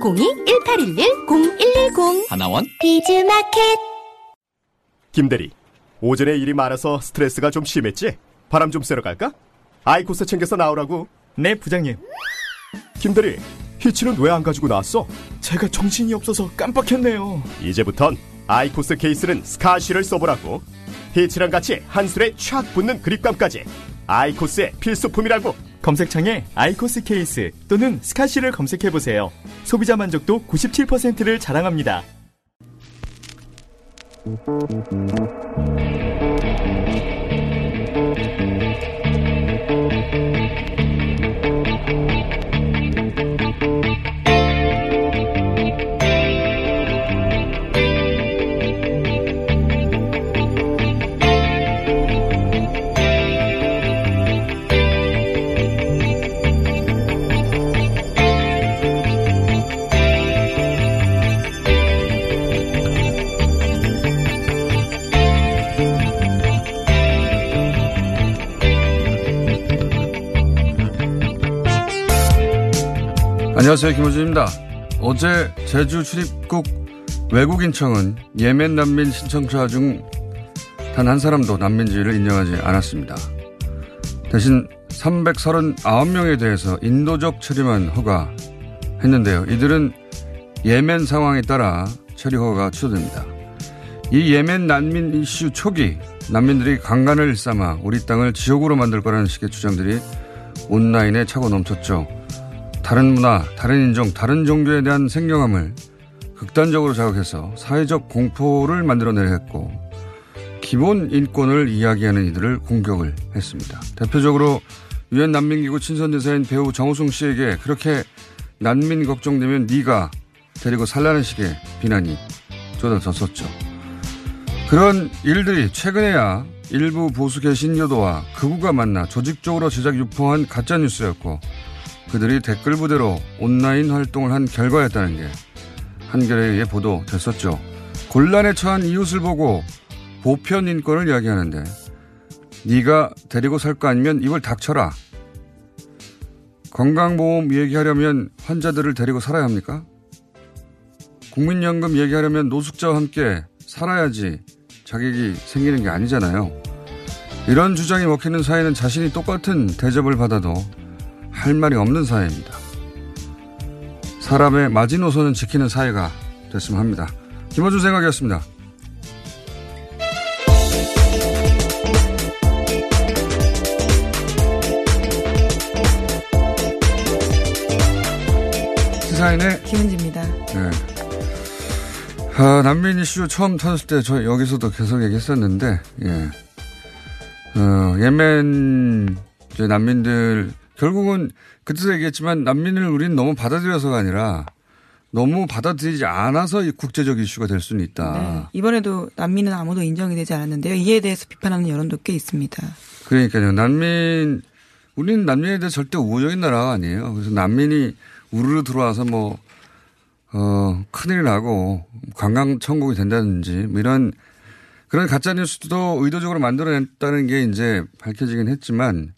02-1811-0110 하나원 비즈마켓 김대리, 오전에 일이 많아서 스트레스가 좀 심했지? 바람 좀 쐬러 갈까? 아이코스 챙겨서 나오라고. 네, 부장님. 김대리, 히치는 왜 안 가지고 나왔어? 제가 정신이 없어서 깜빡했네요. 이제부턴 아이코스 케이스는 스카시를 써보라고. 히치랑 같이 한술에 촥 붙는 그립감까지. 아이코스의 필수품이라고. 검색창에 아이코스 케이스 또는 스카시를 검색해보세요. 소비자 만족도 97%를 자랑합니다. 안녕하세요. 김호준입니다. 어제 제주 출입국 외국인청은 예멘 난민 신청자 중 단 한 사람도 난민지위를 인정하지 않았습니다. 대신 339명에 대해서 인도적 처리만 허가했는데요. 이들은 예멘 상황에 따라 처리 허가가 취소됩니다. 이 예멘 난민 이슈 초기 난민들이 강간을 일삼아 우리 땅을 지옥으로 만들 거라는 식의 주장들이 온라인에 차고 넘쳤죠. 다른 문화, 다른 인종, 다른 종교에 대한 생경함을 극단적으로 자극해서 사회적 공포를 만들어내려 했고 기본 인권을 이야기하는 이들을 공격을 했습니다. 대표적으로 유엔 난민기구 친선대사인 배우 정우승 씨에게 그렇게 난민 걱정되면 네가 데리고 살라는 식의 비난이 쏟아졌었죠. 그런 일들이 최근에야 일부 보수 개신교도와 극우가 만나 조직적으로 제작 유포한 가짜뉴스였고 그들이 댓글 부대로 온라인 활동을 한 결과였다는 게 한겨레에 의해 보도됐었죠. 곤란에 처한 이웃을 보고 보편 인권을 이야기하는데 네가 데리고 살 거 아니면 입을 닥쳐라. 건강보험 얘기하려면 환자들을 데리고 살아야 합니까? 국민연금 얘기하려면 노숙자와 함께 살아야지 자격이 생기는 게 아니잖아요. 이런 주장이 먹히는 사회는 자신이 똑같은 대접을 받아도 할 말이 없는 사회입니다. 사람의 마지노선은 지키는 사회가 됐으면 합니다. 김어준 생각이었습니다. 시사인의 김은지입니다. 네. 아, 난민 이슈 처음 터졌을 때 저 여기서도 계속 얘기했었는데, 예. 어, 예멘 이제 난민들 결국은 그때도 얘기했지만 난민을 우리는 너무 받아들여서가 아니라 너무 받아들이지 않아서 이 국제적 이슈가 될 수는 있다. 네, 이번에도 난민은 아무도 인정이 되지 않았는데요. 이에 대해서 비판하는 여론도 꽤 있습니다. 그러니까요. 난민, 우리는 난민에 대해 절대 우호적인 나라가 아니에요. 그래서 난민이 우르르 들어와서 뭐, 어, 큰일 나고 관광 천국이 된다든지 뭐 이런 그런 가짜 뉴스도 의도적으로 만들어냈다는 게 이제 밝혀지긴 했지만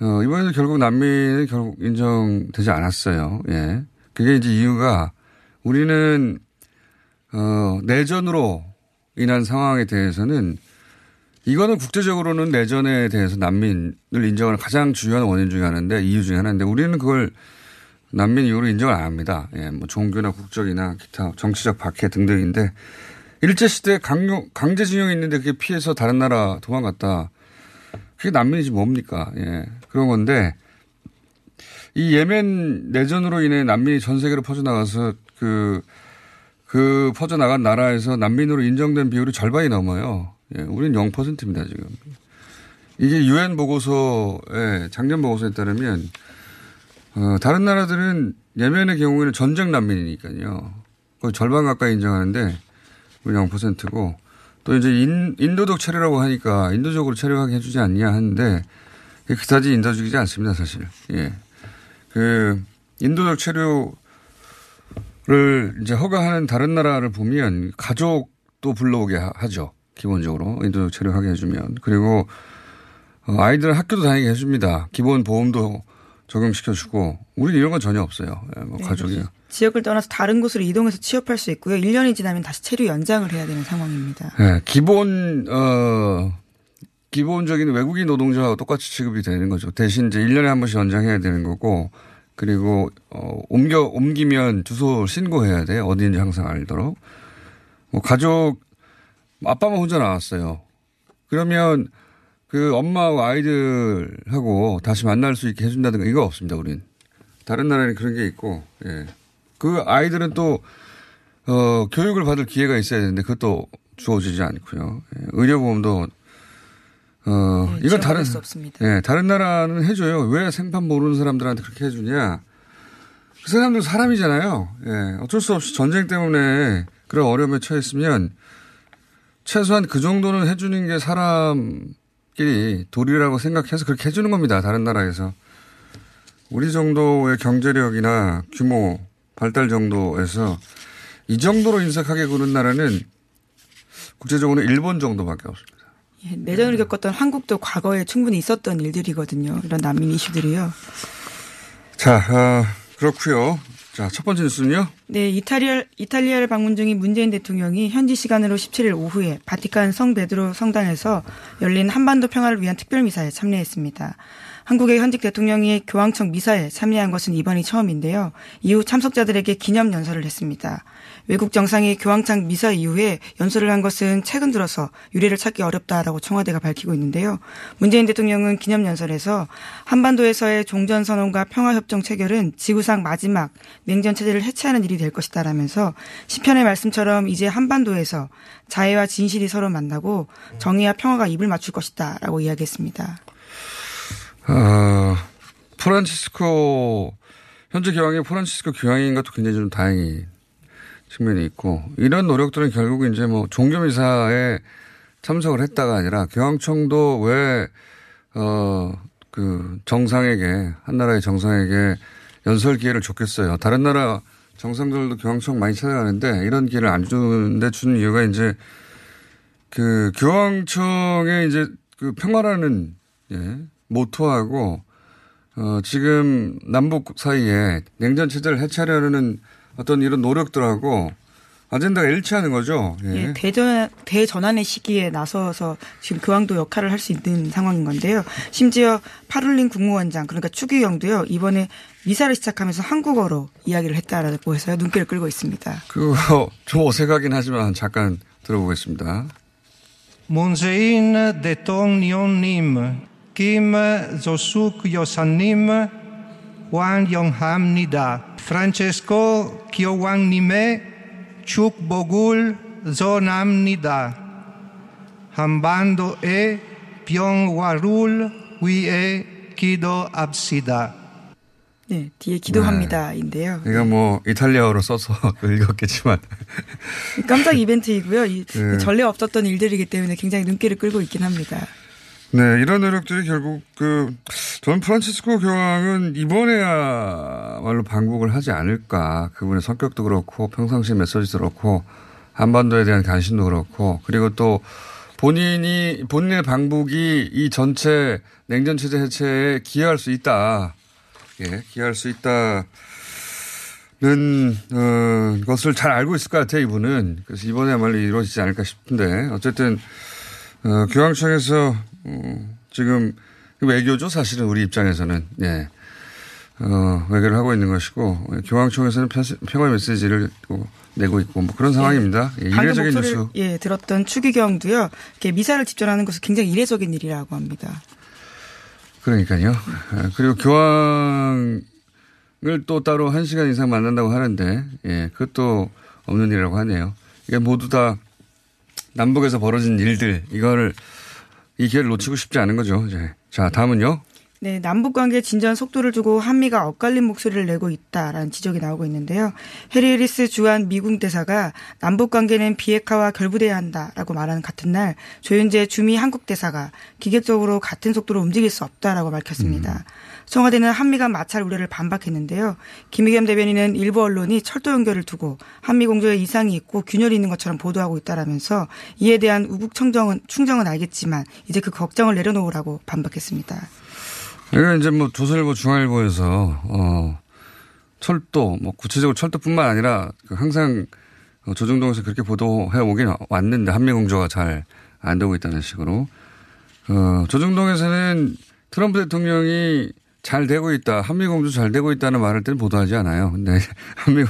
어, 이번에도 결국 난민은 결국 인정되지 않았어요. 예. 그게 이제 이유가 우리는 어, 내전으로 인한 상황에 대해서는 이거는 국제적으로는 내전에 대해서 난민을 인정하는 가장 중요한 원인 중에 하나인데 이유 중에 하나인데 우리는 그걸 난민 이후로 인정을 안 합니다. 예, 뭐 종교나 국적이나 기타 정치적 박해 등등인데 일제시대 강요, 강제징용이 있는데 그게 피해서 다른 나라 도망갔다. 그게 난민이지 뭡니까. 예. 그런 건데 이 예멘 내전으로 인해 난민이 전 세계로 퍼져나가서 그, 그 퍼져나간 나라에서 난민으로 인정된 비율이 절반이 넘어요. 예, 우리는 0%입니다, 지금. 이게 유엔 보고서에, 작년 보고서에 따르면, 어, 다른 나라들은 예멘의 경우에는 전쟁 난민이니까요. 거의 절반 가까이 인정하는데, 우리 0%고, 또 이제 인, 인도적 체류라고 하니까 인도적으로 체류하게 해주지 않냐 하는데, 그다지 인도적이지 않습니다, 사실. 예. 그, 인도적 체류를 이제 허가하는 다른 나라를 보면 가족도 불러오게 하죠. 기본적으로. 인도적 체류하게 해주면. 그리고 어, 아이들 학교도 다니게 해줍니다. 기본 보험도 적용시켜주고. 우리는 이런 건 전혀 없어요. 예, 뭐 네, 가족이. 지역을 떠나서 다른 곳으로 이동해서 취업할 수 있고요. 1년이 지나면 다시 체류 연장을 해야 되는 상황입니다. 예, 기본, 어, 기본적인 외국인 노동자와 똑같이 취급이 되는 거죠. 대신 이제 1년에 한 번씩 연장해야 되는 거고, 그리고, 어, 옮겨, 옮기면 주소 신고해야 돼. 어디인지 항상 알도록. 뭐, 가족, 아빠만 혼자 나왔어요. 그러면 그 엄마하고 아이들하고 다시 만날 수 있게 해준다든가 이거 없습니다, 우린. 다른 나라에는 그런 게 있고, 예. 그 아이들은 또, 어, 교육을 받을 기회가 있어야 되는데 그것도 주어지지 않고요. 예. 의료보험도 어, 네, 이건 다른. 예, 다른 나라는 해줘요. 왜 생판 모르는 사람들한테 그렇게 해주냐. 그 사람들 사람이잖아요. 예, 어쩔 수 없이 전쟁 때문에 그런 어려움에 처했으면 최소한 그 정도는 해주는 게 사람끼리 도리라고 생각해서 그렇게 해주는 겁니다. 다른 나라에서. 우리 정도의 경제력이나 규모, 발달 정도에서 이 정도로 인색하게 구는 나라는 국제적으로 일본 정도밖에 없습니다. 예, 내전을 겪었던 한국도 과거에 충분히 있었던 일들이거든요. 이런 난민 이슈들이요. 자, 어, 그렇고요. 자, 첫 번째 뉴스는요. 네, 이탈리아, 이탈리아를 방문 중인 문재인 대통령이 현지 시간으로 17일 오후에 바티칸 성 베드로 성당에서 열린 한반도 평화를 위한 특별 미사에 참여했습니다. 한국의 현직 대통령이 교황청 미사에 참여한 것은 이번이 처음인데요. 이후 참석자들에게 기념 연설을 했습니다. 외국 정상이 교황청 미사 이후에 연설을 한 것은 최근 들어서 유례를 찾기 어렵다라고 청와대가 밝히고 있는데요. 문재인 대통령은 기념 연설에서 한반도에서의 종전 선언과 평화 협정 체결은 지구상 마지막 냉전 체제를 해체하는 일이 될 것이다라면서 시편의 말씀처럼 이제 한반도에서 자애와 진실이 서로 만나고 정의와 평화가 입을 맞출 것이다라고 이야기했습니다. 어, 프란치스코, 현재 교황이 프란치스코 교황인 것도 굉장히 좀 다행히 측면이 있고, 이런 노력들은 결국 이제 뭐 종교미사에 참석을 했다가 아니라 교황청도 왜, 어, 그 정상에게, 한 나라의 정상에게 연설 기회를 줬겠어요. 다른 나라 정상들도 교황청 많이 찾아가는데 이런 기회를 안 주는데 주는 이유가 이제 그 교황청의 이제 그 평화라는 예, 모토하고 어 지금 남북 사이에 냉전 체제를 해체하려는 어떤 이런 노력들하고 아젠다가 일치하는 거죠. 예. 예, 대전, 대전환의 시기에 나서서 지금 교황도 역할을 할 수 있는 상황인 건데요. 심지어 파룰린 국무원장, 그러니까 추기경도요, 이번에 미사를 시작하면서 한국어로 이야기를 했다라고 해서요, 눈길을 끌고 있습니다. 그거 좀 어색하긴 하지만 잠깐 들어보겠습니다. 문재인 대통령님, 김 조숙 여사님, 환영합니다. 프란체스코 교황님의 축복을 전합니다. 한반도의 평화를 위해 기도합시다. 네, 뒤에 기도합니다인데요. 이거 뭐 이탈리아어로 써서 읽었겠지만 깜짝 이벤트이고요. 이 네. 전례 없었던 일들이기 때문에 굉장히 눈길을 끌고 있긴 합니다. 네, 이런 노력들이 결국 그, 전 프란치스코 교황은 이번에야말로 방북을 하지 않을까. 그분의 성격도 그렇고, 평상시 메시지도 그렇고, 한반도에 대한 관심도 그렇고, 그리고 또 본인이, 본인의 방북이 이 전체 냉전 체제 해체에 기여할 수 있다. 예, 기여할 수 있다. 는, 어, 것을 잘 알고 있을 것 같아요, 이분은. 그래서 이번에야말로 이루어지지 않을까 싶은데, 어쨌든, 어, 교황청에서 어, 지금 외교죠 사실은 우리 입장에서는 예. 어, 외교를 하고 있는 것이고 교황청에서는 평화 메시지를 또 내고 있고 뭐 그런 상황입니다. 예, 이례적인 뉴스. 예, 들었던 추기경도요. 이렇게 미사를 집전하는 것은 굉장히 이례적인 일이라고 합니다. 그러니까요. 예, 그리고 교황을 또 따로 한 시간 이상 만난다고 하는데, 예, 그것도 없는 일이라고 하네요. 이게 모두 다 남북에서 벌어진 일들, 이거를 이 기회를 놓치고 싶지 않은 거죠. 이제. 자, 다음은요. 네, 남북 관계 진전 속도를 두고 한미가 엇갈린 목소리를 내고 있다라는 지적이 나오고 있는데요. 해리 리스 주한 미국 대사가 남북 관계는 비핵화와 결부돼야 한다라고 말하는 같은 날 조윤제 주미 한국 대사가 기계적으로 같은 속도로 움직일 수 없다라고 밝혔습니다. 음. 청와대는 한미 간 마찰 우려를 반박했는데요. 김의겸 대변인은 일부 언론이 철도 연결을 두고 한미 공조에 이상이 있고 균열이 있는 것처럼 보도하고 있다라면서 이에 대한 우국 청정은 충정은 알겠지만 이제 그 걱정을 내려놓으라고 반박했습니다. 이거 이제 뭐 조선일보 중앙일보에서 어 철도 뭐 구체적으로 철도뿐만 아니라 그 항상 조정동에서 그렇게 보도해 오긴 왔는데 한미 공조가 잘 안 되고 있다는 식으로 어 조정동에서는 트럼프 대통령이 잘 되고 있다 한미공조 잘 되고 있다는 말을 때는 보도하지 않아요. 근데 한미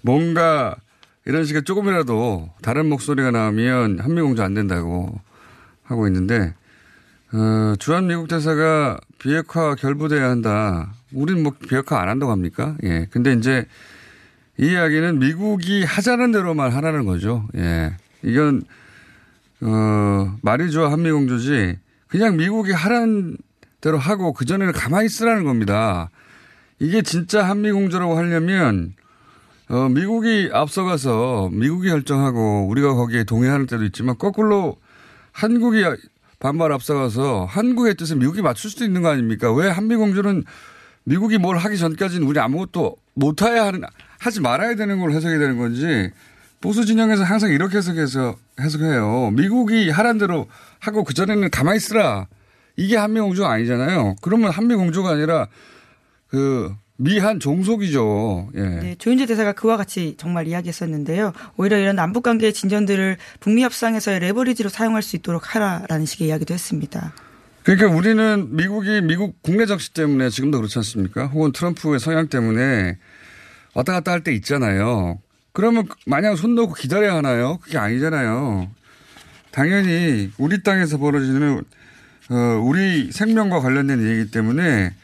뭔가 이런 식의 조금이라도 다른 목소리가 나오면 한미공조 안 된다고 하고 있는데 어, 주한 미국 대사가 비핵화 결부돼야 한다. 우린 뭐 비핵화 안 한다고 합니까? 예. 근데 이제 이 이야기는 미국이 하자는 대로만 하라는 거죠. 예. 이건, 어, 말이 좋아 한미공조지 그냥 미국이 하라는 대로 하고 그전에는 가만히 있으라는 겁니다. 이게 진짜 한미 공조라고 하려면 어, 미국이 앞서가서 미국이 결정하고 우리가 거기에 동의하는 때도 있지만 거꾸로 한국이 반발 앞서가서 한국의 뜻에 미국이 맞출 수도 있는 거 아닙니까? 왜 한미 공조는 미국이 뭘 하기 전까지는 우리 아무것도 못 해야 하는, 하지 말아야 되는 걸 해석이 되는 건지 보수 진영에서 항상 이렇게 해석해서 해석해요. 미국이 하란 대로 하고 그 전에는 가만히 있으라. 이게 한미공조가 아니잖아요. 그러면 한미공조가 아니라 그 미한 종속이죠. 예. 네, 조윤재 대사가 그와 같이 정말 이야기했었는데요. 오히려 이런 남북 관계의 진전들을 북미 협상에서의 레버리지로 사용할 수 있도록 하라라는 식의 이야기도 했습니다. 그러니까 우리는 미국이 미국 국내 정치 때문에 지금도 그렇지 않습니까? 혹은 트럼프의 성향 때문에 왔다 갔다 할 때 있잖아요. 그러면 마냥 손 놓고 기다려야 하나요? 그게 아니잖아요. 당연히 우리 땅에서 벌어지는 어, 우리 생명과 관련된 얘기이기 때문에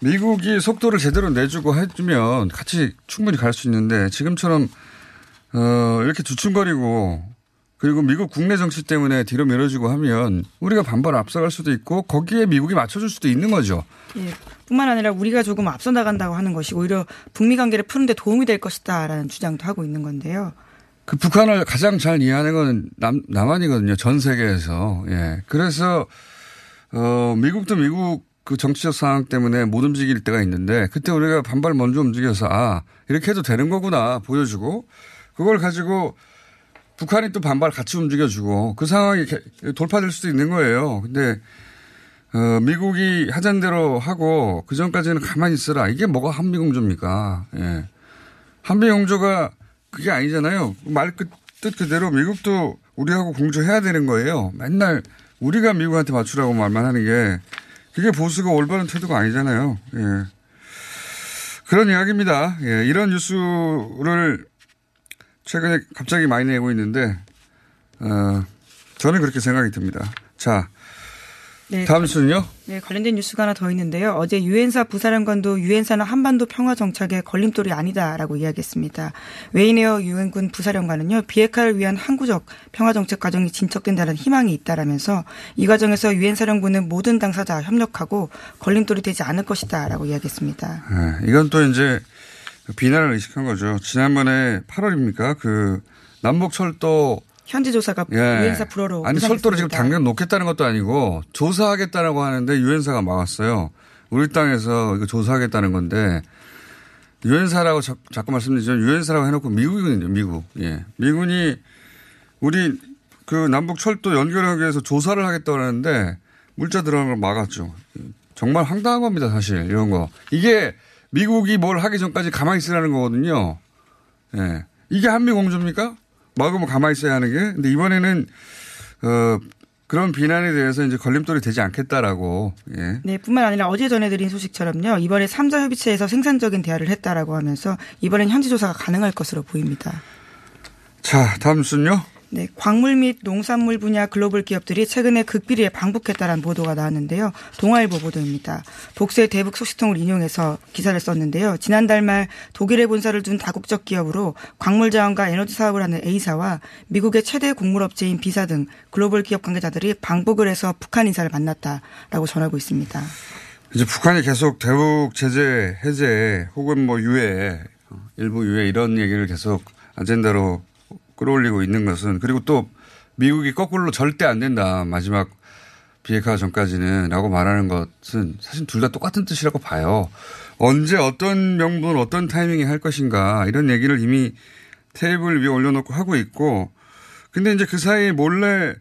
미국이 속도를 제대로 내주고 해주면 같이 충분히 갈 수 있는데 지금처럼 어, 이렇게 주춤거리고 그리고 미국 국내 정치 때문에 뒤로 밀어주고 하면 우리가 반발 앞서갈 수도 있고 거기에 미국이 맞춰줄 수도 있는 거죠. 예. 뿐만 아니라 우리가 조금 앞서 나간다고 하는 것이 오히려 북미 관계를 푸는데 도움이 될 것이다라는 주장도 하고 있는 건데요. 그 북한을 가장 잘 이해하는 건 남, 남한이거든요. 전 세계에서. 예. 그래서, 어, 미국도 미국 그 정치적 상황 때문에 못 움직일 때가 있는데 그때 우리가 반발 먼저 움직여서 아 이렇게 해도 되는 거구나 보여주고 그걸 가지고 북한이 또 반발 같이 움직여주고 그 상황이 돌파될 수도 있는 거예요. 근데 어, 미국이 하잔 대로 하고 그 전까지는 가만히 있어라. 이게 뭐가 한미 공조입니까? 예. 한미 공조가 그게 아니잖아요. 말 뜻 그대로 미국도 우리하고 공조해야 되는 거예요. 맨날 우리가 미국한테 맞추라고 말만 하는 게 그게 보수가 올바른 태도가 아니잖아요. 예. 그런 이야기입니다. 예. 이런 뉴스를 최근에 갑자기 많이 내고 있는데, 어, 저는 그렇게 생각이 듭니다. 자, 네. 다음 순요? 네, 관련된 뉴스가 하나 더 있는데요. 어제 유엔사 부사령관도 유엔사는 한반도 평화 정착의 걸림돌이 아니다라고 이야기했습니다. 웨이네어 유엔군 부사령관은요, 비핵화를 위한 항구적 평화 정책 과정이 진척된다는 희망이 있다라면서 이 과정에서 유엔 사령부는 모든 당사자 협력하고 걸림돌이 되지 않을 것이다라고 이야기했습니다. 네, 이건 또 이제 비난을 의식한 거죠. 지난번에 8월입니까? 그 남북 철도 현지 조사가 예. 유엔사 불어로 아니 철도를 지금 당장 놓겠다는 것도 아니고 조사하겠다라고 하는데 유엔사가 막았어요. 우리 땅에서 이거 조사하겠다는 건데 유엔사라고 자, 꾸 말씀드리지만 유엔사라고 해놓고 미국이거든요. 미국. 예. 미군이 우리 그 남북 철도 연결하기 위해서 조사를 하겠다고 하는데 물자 들어가는 걸 막았죠. 정말 황당한 겁니다. 사실 이런 거. 이게 미국이 뭘 하기 전까지 가만히 있으라는 거거든요. 예. 이게 한미 공조입니까? 막으면 가만히 있어야 하는 게. 근데 이번에는, 어, 그런 비난에 대해서 이제 걸림돌이 되지 않겠다라고 예. 네, 뿐만 아니라 어제 전해드린 소식처럼요. 이번에 삼자 협의체에서 생산적인 대화를 했다라고 하면서 이번엔 현지 조사가 가능할 것으로 보입니다. 자, 다음 뉴스는요. 네, 광물 및 농산물 분야 글로벌 기업들이 최근에 극비리에 방북했다라는 보도가 나왔는데요. 동아일보 보도입니다. 복수의 대북 소식통을 인용해서 기사를 썼는데요. 지난달 말 독일에 본사를 둔 다국적 기업으로 광물 자원과 에너지 사업을 하는 A사와 미국의 최대 곡물업체인 B사 등 글로벌 기업 관계자들이 방북을 해서 북한 인사를 만났다라고 전하고 있습니다. 이제 북한이 계속 대북 제재 해제 혹은 뭐 유예 일부 유예 이런 얘기를 계속 아젠다로 끌어올리고 있는 것은 그리고 또 미국이 거꾸로 절대 안 된다 마지막 비핵화 전까지는 라고 말하는 것은 사실 둘 다 똑같은 뜻이라고 봐요. 언제 어떤 명분 어떤 타이밍에 할 것인가 이런 얘기를 이미 테이블 위에 올려놓고 하고 있고 근데 이제 그 사이에 몰래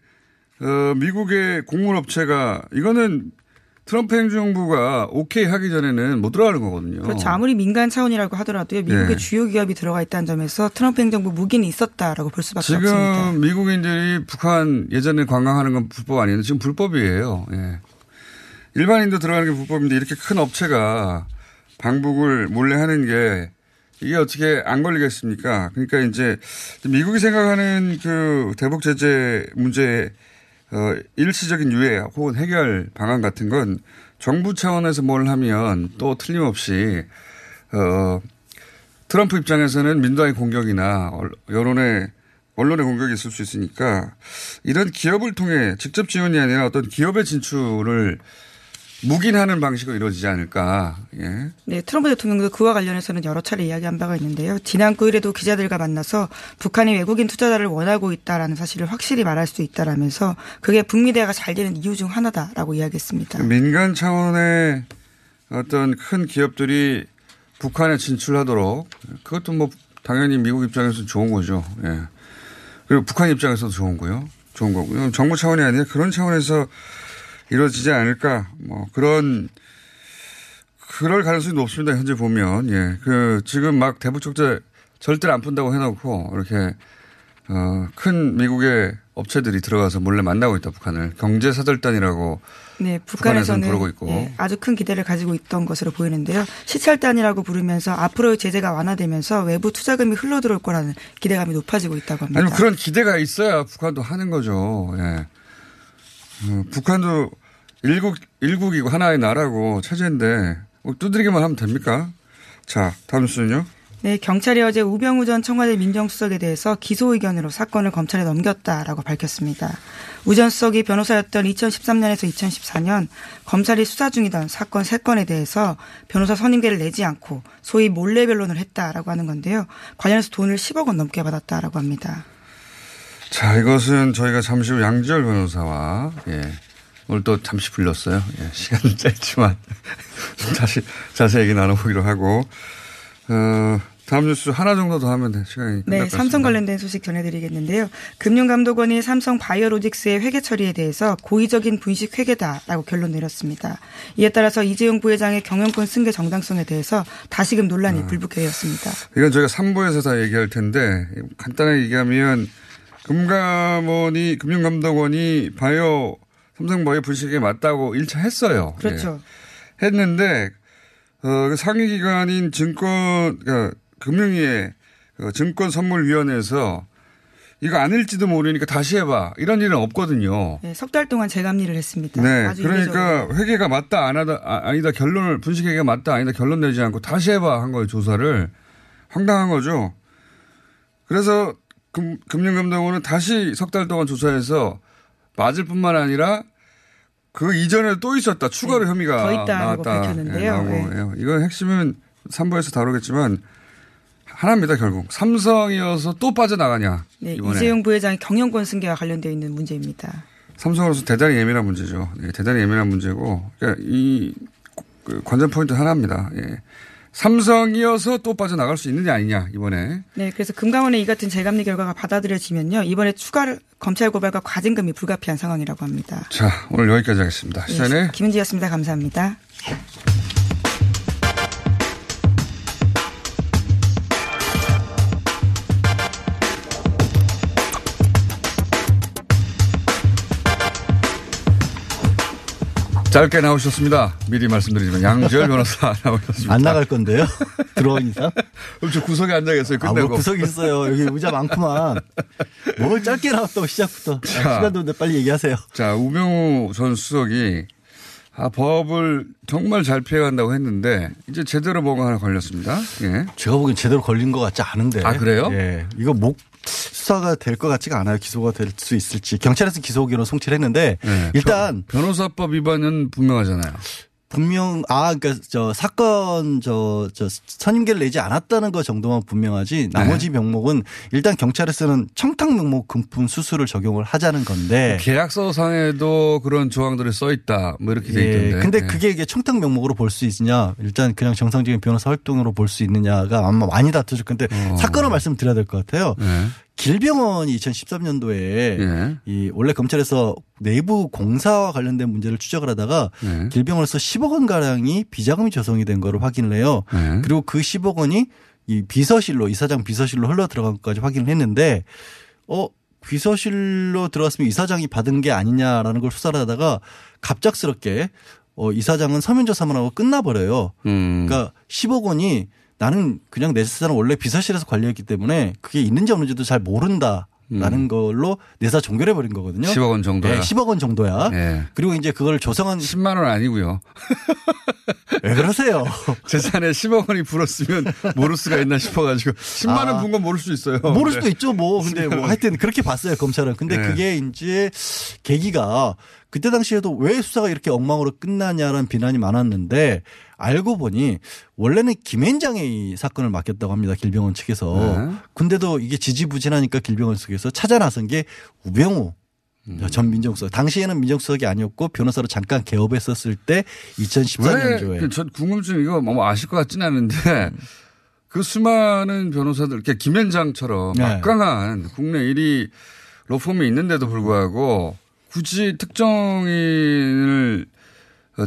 어, 미국의 공물업체가 이거는 트럼프 행정부가 오케이 하기 전에는 못 들어가는 거거든요. 그렇죠. 아무리 민간 차원이라고 하더라도요. 미국의 네. 주요 기업이 들어가 있다는 점에서 트럼프 행정부 무기는 있었다라고 볼 수밖에 지금 없습니다. 미국인들이 북한 예전에 관광하는 건 불법 아니었는데 지금 불법이에요. 예. 일반인도 들어가는 게 불법인데 이렇게 큰 업체가 방북을 몰래 하는 게 이게 어떻게 안 걸리겠습니까? 그러니까 이제 미국이 생각하는 그 대북 제재 문제 어, 일시적인 유예 혹은 해결 방안 같은 건 정부 차원에서 뭘 하면 또 틀림없이 어, 트럼프 입장에서는 민주당의 공격이나 얼- 여론의 언론의 공격이 있을 수 있으니까 이런 기업을 통해 직접 지원이 아니라 어떤 기업의 진출을 묵인하는 방식으로 이루어지지 않을까. 예. 네, 트럼프 대통령도 그와 관련해서는 여러 차례 이야기한 바가 있는데요. 지난 9일에도 기자들과 만나서 북한이 외국인 투자자를 원하고 있다라는 사실을 확실히 말할 수 있다라면서 그게 북미 대화가 잘 되는 이유 중 하나다라고 이야기했습니다. 민간 차원의 어떤 큰 기업들이 북한에 진출하도록 그것도 뭐 당연히 미국 입장에서 좋은 거죠. 예. 그리고 북한 입장에서도 좋은 거요. 좋은 거고요. 정부 차원이 아니라 그런 차원에서 이루어지지 않을까. 뭐 그런 그럴 가능성이 높습니다. 현재 보면 예. 그 지금 막 대북 적재 절대로 안 푼다고 해놓고 이렇게 어, 큰 미국의 업체들이 들어가서 몰래 만나고 있다 북한을 경제 사절단이라고 네, 북한에서는 북한에서는 부르고 있고. 예, 아주 큰 기대를 가지고 있던 것으로 보이는데요. 시찰단이라고 부르면서 앞으로의 제재가 완화되면서 외부 투자금이 흘러들어올 거라는 기대감이 높아지고 있다고 합니다. 아니 그런 기대가 있어야 북한도 하는 거죠. 예. 어, 북한도 일국 일국이고 하나의 나라고 체제인데 뭐 두드리기만 하면 됩니까? 자 다음 순요. 네, 경찰이 어제 우병우 전 청와대 민정수석에 대해서 기소 의견으로 사건을 검찰에 넘겼다라고 밝혔습니다. 우 전 수석이 변호사였던 2013년에서 2014년 검찰이 수사 중이던 사건 3건에 대해서 변호사 선임계를 내지 않고 소위 몰래 변론을 했다라고 하는 건데요. 관련해서 돈을 10억 원 넘게 받았다라고 합니다. 자 이것은 저희가 잠시 후 양지열 변호사와 예. 오늘 또 잠시 불렀어요. 예, 시간은 짧지만 다시 자세히 얘기 나눠보기로 하고 어, 다음 뉴스 하나 정도 더 하면 돼 시간이 끝날 네, 것 삼성. 관련된 소식 전해드리겠는데요. 금융감독원이 삼성 바이오로직스의 회계 처리에 대해서 고의적인 분식 회계다라고 결론 내렸습니다. 이에 따라서 이재용 부회장의 경영권 승계 정당성에 대해서 다시금 논란이 불붙게 되었습니다. 이건 저희가 3부에서 다 얘기할 텐데 간단하게 얘기하면 금감원이 금융감독원이 바이오 삼성바이오 분식에 맞다고 1차 했어요. 그렇죠. 예. 했는데 어, 그 상위기관인 증권 그러니까 금융위의 그 증권선물위원회에서 이거 아닐지도 모르니까 다시 해봐 이런 일은 없거든요. 네, 석 달 동안 재감리를 했습니다. 네, 그러니까 이례적으로. 회계가 맞다 안 하다 아, 아니다 결론을 분식 회계가 맞다 아니다 결론 내지 않고 다시 해봐 한 거예요 조사를 황당한 거죠. 그래서 금, 금융감독원은 다시 석 달 동안 조사해서 맞을 뿐만 아니라 그 이전에 또 있었다 추가로 네, 혐의가 더 있다라고 나왔다. 밝혔는데요. 예, 나오고, 네. 예. 이건 핵심은 3부에서 다루겠지만 하나입니다 결국 삼성이어서 또 빠져나가냐 네, 이번에 이재용 부회장의 경영권 승계와 관련되어 있는 문제입니다. 삼성으로서 대단히 예민한 문제죠. 예, 대단히 예민한 문제고, 그러니까 이그 관전 포인트 하나입니다. 예. 삼성이어서 또 빠져나갈 수 있느냐 아니냐 이번에 네, 그래서 금감원의 이 같은 재감리 결과가 받아들여지면요 이번에 추가 검찰 고발과 과징금이 불가피한 상황이라고 합니다. 자 오늘 여기까지 하겠습니다. 네, 시간에 김은지였습니다. 감사합니다. 짧게 나오셨습니다. 미리 말씀드리지만 양지열 변호사 나오셨습니다. 안 나갈 건데요. 들어온 이상. 그럼 저 구석에 앉아 계세요. 아, 끝내고. 뭐 구석이 있어요. 여기 의자 많구만. 뭘 짧게 나왔다고 시작부터. 아, 시간도 없는데 빨리 얘기하세요. 자, 우병우 전 수석이 아, 법을 정말 잘 피해간다고 했는데 이제 제대로 뭔가 하나 걸렸습니다. 예. 제가 보기엔 제대로 걸린 것 같지 않은데. 아, 그래요? 예. 이거 목 수사가 될 것 같지가 않아요. 기소가 될 수 있을지. 경찰에서 기소 의견을 송치를 했는데 예. 일단 변- 변호사법 위반은 분명하잖아요. 분명 아 그러니까 저 사건 저 저 선임계를 내지 않았다는 거 정도만 분명하지 나머지 네. 명목은 일단 경찰에서는 청탁 명목 금품 수수를 적용을 하자는 건데 계약서상에도 그런 조항들이 써 있다. 뭐 이렇게 돼 예, 있던데. 근데 예. 그게 이게 청탁 명목으로 볼 수 있느냐, 일단 그냥 정상적인 변호사 활동으로 볼 수 있느냐가 아마 많이 다투질 건데 어. 사건을 말씀드려야 될 것 같아요. 예. 길병원이 2013년도에 예. 이 원래 검찰에서 내부 공사와 관련된 문제를 추적을 하다가 예. 길병원에서 10억 원 가량이 비자금이 조성이 된 거를 확인을 해요. 예. 그리고 그 10억 원이 이 비서실로 이사장 비서실로 흘러 들어간 것까지 확인을 했는데 어 비서실로 들어갔으면 이사장이 받은 게 아니냐라는 걸 수사를 하다가 갑작스럽게 어 이사장은 서면 조사만 하고 끝나버려요. 음. 그러니까 10억 원이 나는 그냥 내 재산을 원래 비서실에서 관리했기 때문에 그게 있는지 없는지도 잘 모른다 라는 걸로 내사 종결해 버린 거거든요. 10억 원 정도야. 네, 10억 원 정도야. 예. 그리고 이제 그걸 조성한 10만 원 아니고요. 왜 그러세요? 재산에 10억 원이 불었으면 모를 수가 있나 싶어가지고 10만 원 아. 분건 모를 수 있어요. 모를 네. 수도 있죠, 뭐. 근데 뭐 하여튼 그렇게 봤어요, 검찰은. 근데 네. 그게 이제 계기가 그때 당시에도 왜 수사가 이렇게 엉망으로 끝나냐라는 비난이 많았는데 알고 보니 원래는 김앤장에 이 사건을 맡겼다고 합니다. 길병원 측에서. 네. 근데도 이게 지지부진하니까 길병원 측에서 찾아 나선 게 우병우 음. 전 민정수석. 당시에는 민정수석이 아니었고 변호사로 잠깐 개업했었을 때 2014년도에. 왜? 저 궁금증 이거 뭐 아실 것 같지는 않은데 그 수많은 변호사들, 이렇게 김현장처럼 네. 막강한 국내 1위 로펌이 있는데도 불구하고 굳이 특정인을 어,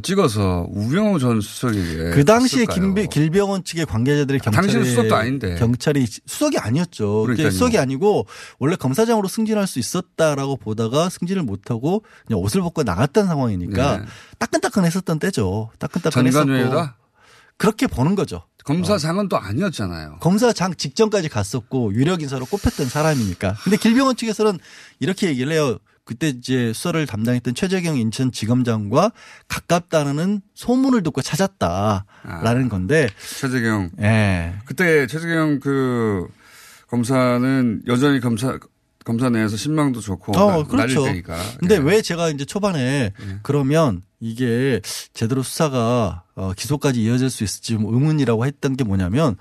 찍어서 우병우 전 수석에게 그 당시에? 김배, 길병원 측의 관계자들이 경찰에 당신은 수석도 아닌데. 경찰이 수석이 아니었죠. 그게 그러니까요. 수석이 아니고 원래 검사장으로 승진할 수 있었다라고 보다가 승진을 못하고 그냥 옷을 벗고 나갔던 상황이니까 네. 따끈따끈했었던 때죠. 따끈따끈했었고? 그렇게 보는 거죠. 검사장은 또 아니었잖아요. 검사장 직전까지 갔었고 유력 인사로 꼽혔던 사람이니까. 근데 길병원 측에서는 이렇게 얘기를 해요. 그때 이제 수사를 담당했던 최재경 인천지검장과 가깝다는 소문을 듣고 찾았다라는 건데. 최재경. 예. 그때 최재경 그 검사는 여전히 검사 검사 내에서 신망도 좋고 어, 나- 그렇죠. 날릴 테니까. 근데 예. 왜 제가 이제 초반에 그러면 이게 제대로 수사가 어, 기소까지 이어질 수 있을지 좀 의문이라고 했던 게 뭐냐면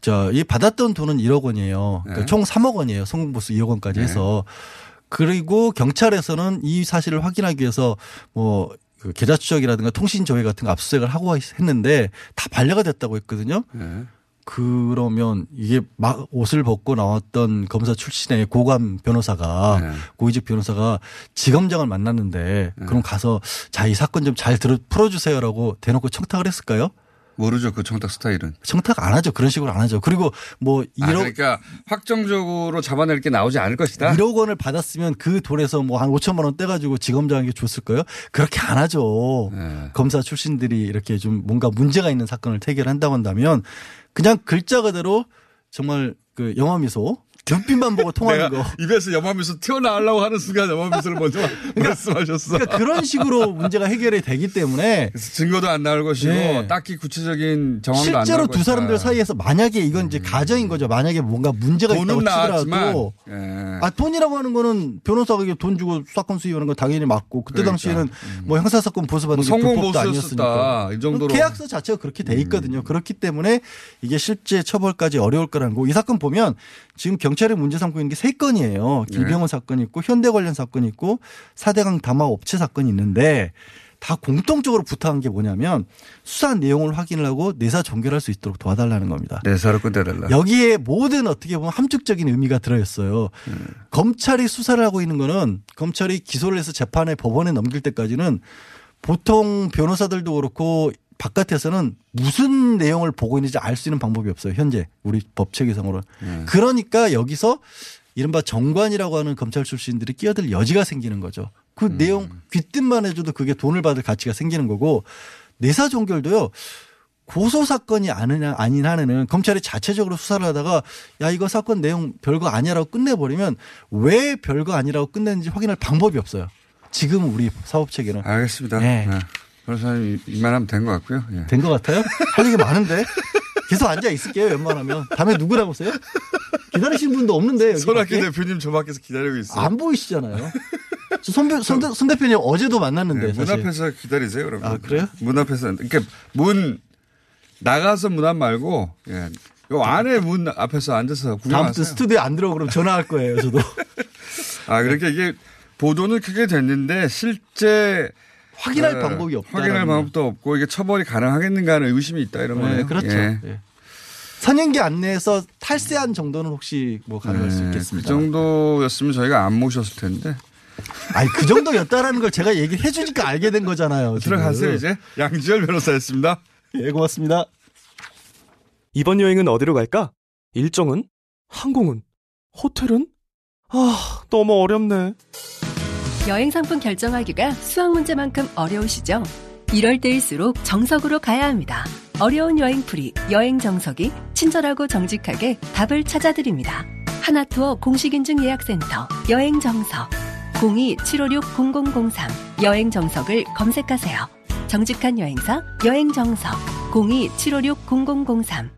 자, 이 받았던 돈은 1억 원이에요. 그러니까 네. 총 3억 원이에요. 성공보수 2억 원까지 해서. 그리고 경찰에서는 이 사실을 확인하기 위해서 뭐그 계좌 추적이라든가 통신 조회 같은 거 압수수색을 하고 했는데 다 반려가 됐다고 했거든요. 예. 그러면 이게 막 옷을 벗고 나왔던 검사 출신의 고감 변호사가 네. 고위직 변호사가 지검장을 만났는데 네. 그럼 가서 자 이 사건 좀 잘 들어 풀어주세요라고 대놓고 청탁을 했을까요? 모르죠 그 청탁 스타일은. 청탁 안 하죠. 그런 식으로 안 하죠. 그리고 뭐 1억 아, 그러니까 확정적으로 잡아낼 게 나오지 않을 것이다. 1억 원을 받았으면 그 돈에서 뭐 한 5천만 원 떼가지고 지검장에게 줬을 거예요. 그렇게 안 하죠. 네. 검사 출신들이 이렇게 좀 뭔가 문제가 있는 사건을 태결한다고 한다면 그냥 글자 그대로 정말 그 영화 미소 눈빛만 보고 통하는 거. 입에서 염화미소 튀어나오려고 하는 순간 염화미소를 먼저 말씀하셨어. 그러니까 그런 식으로 문제가 해결이 되기 때문에 증거도 안 나올 것이고 네. 딱히 구체적인 정황도 안 나올 실제로. 두 사람들 사이에서 만약에 이건 이제 가정인 거죠. 만약에 뭔가 문제가 있다고 치더라도 예. 아 돈이라고 하는 거는 변호사가 돈 주고 사건 수임하는 건 당연히 맞고 그때 그러니까. 당시에는 뭐 형사 사건 보수받는 뭐게 성공 불법도 보수였었다. 아니었으니까 이 정도로. 음. 계약서 자체가 그렇게 돼 있거든요. 그렇기 때문에 이게 실제 처벌까지 어려울 거라는 거. 이 사건 보면 지금 경 찰이 문제 삼고 있는 게 세 건이에요. 길병원 네. 사건이 있고 현대 관련 사건이 있고 사대강 담화 업체 사건이 있는데 다 공통적으로 부탁한 게 뭐냐면 수사 내용을 확인을 하고 내사 종결할 수 있도록 도와달라는 겁니다. 내사를 끝내달라. 여기에 모든 어떻게 보면 함축적인 의미가 들어있어요. 검찰이 수사를 하고 있는 거는 검찰이 기소를 해서 재판에 법원에 넘길 때까지는 보통 변호사들도 그렇고 바깥에서는 무슨 내용을 보고 있는지 알 수 있는 방법이 없어요. 현재 우리 법 체계상으로는. 그러니까 여기서 이른바 정관이라고 하는 검찰 출신들이 끼어들 여지가 생기는 거죠. 그 내용 귀뜻만 해줘도 그게 돈을 받을 가치가 생기는 거고 내사 종결도요. 고소 사건이 아니냐 아닌 한에는 검찰이 자체적으로 수사를 하다가 야 이거 사건 내용 별거 아니라고 끝내버리면 왜 별거 아니라고 끝냈는지 확인할 방법이 없어요. 지금 우리 사법 체계는 알겠습니다. 네. 네. 변호사님 이만하면 된 것 같고요. 예. 된것 같아요. 할 얘기 많은데 계속 앉아 있을게요. 웬만하면 다음에 누구라고 오세요? 기다리신 분도 없는데 여기 손학규? 대표님 저 밖에서 기다리고 있어요. 안 보이시잖아요. 저 손, 대- 손, 대- 손 대표님 어제도 만났는데 네, 문. 앞에서 기다리세요, 여러분. 아, 그래요? 문 앞에서. 그러니까 문 나가서 문 앞 말고 예. 요 안에 문 앞에서 앉아서 다음부터 구경하세요. 스튜디오에 안 들어오고 그럼 전화할 거예요. 저도 아, 그러니까 이게 보도는 크게 됐는데 실제 확인할 어, 방법이 없다. 확인할 방법도 없고 이게 처벌이 가능하겠는가 하는 의심이 있다 이런 네, 거예요. 그렇죠. 예. 예. 선행기 안내에서 탈세한 정도는 혹시 뭐 가능할 수 네, 있겠습니다. 그 정도였으면 저희가 안 모셨을 텐데. 아니 그 정도였다라는 걸 제가 얘기를 해주니까 알게 된 거잖아요. 지금. 들어가세요 이제. 양지열 변호사였습니다. 예, 고맙습니다. 이번 여행은 어디로 갈까? 일정은? 항공은? 호텔은? 아, 너무 어렵네. 여행 상품 결정하기가 수학 문제만큼 어려우시죠? 이럴 때일수록 정석으로 가야 합니다. 어려운 여행풀이, 여행 정석이 친절하고 정직하게 답을 찾아드립니다. 하나투어 공식인증 예약센터, 여행 정석. 02-756-0003 여행 정석을 검색하세요. 정직한 여행사, 여행 정석. 02-756-0003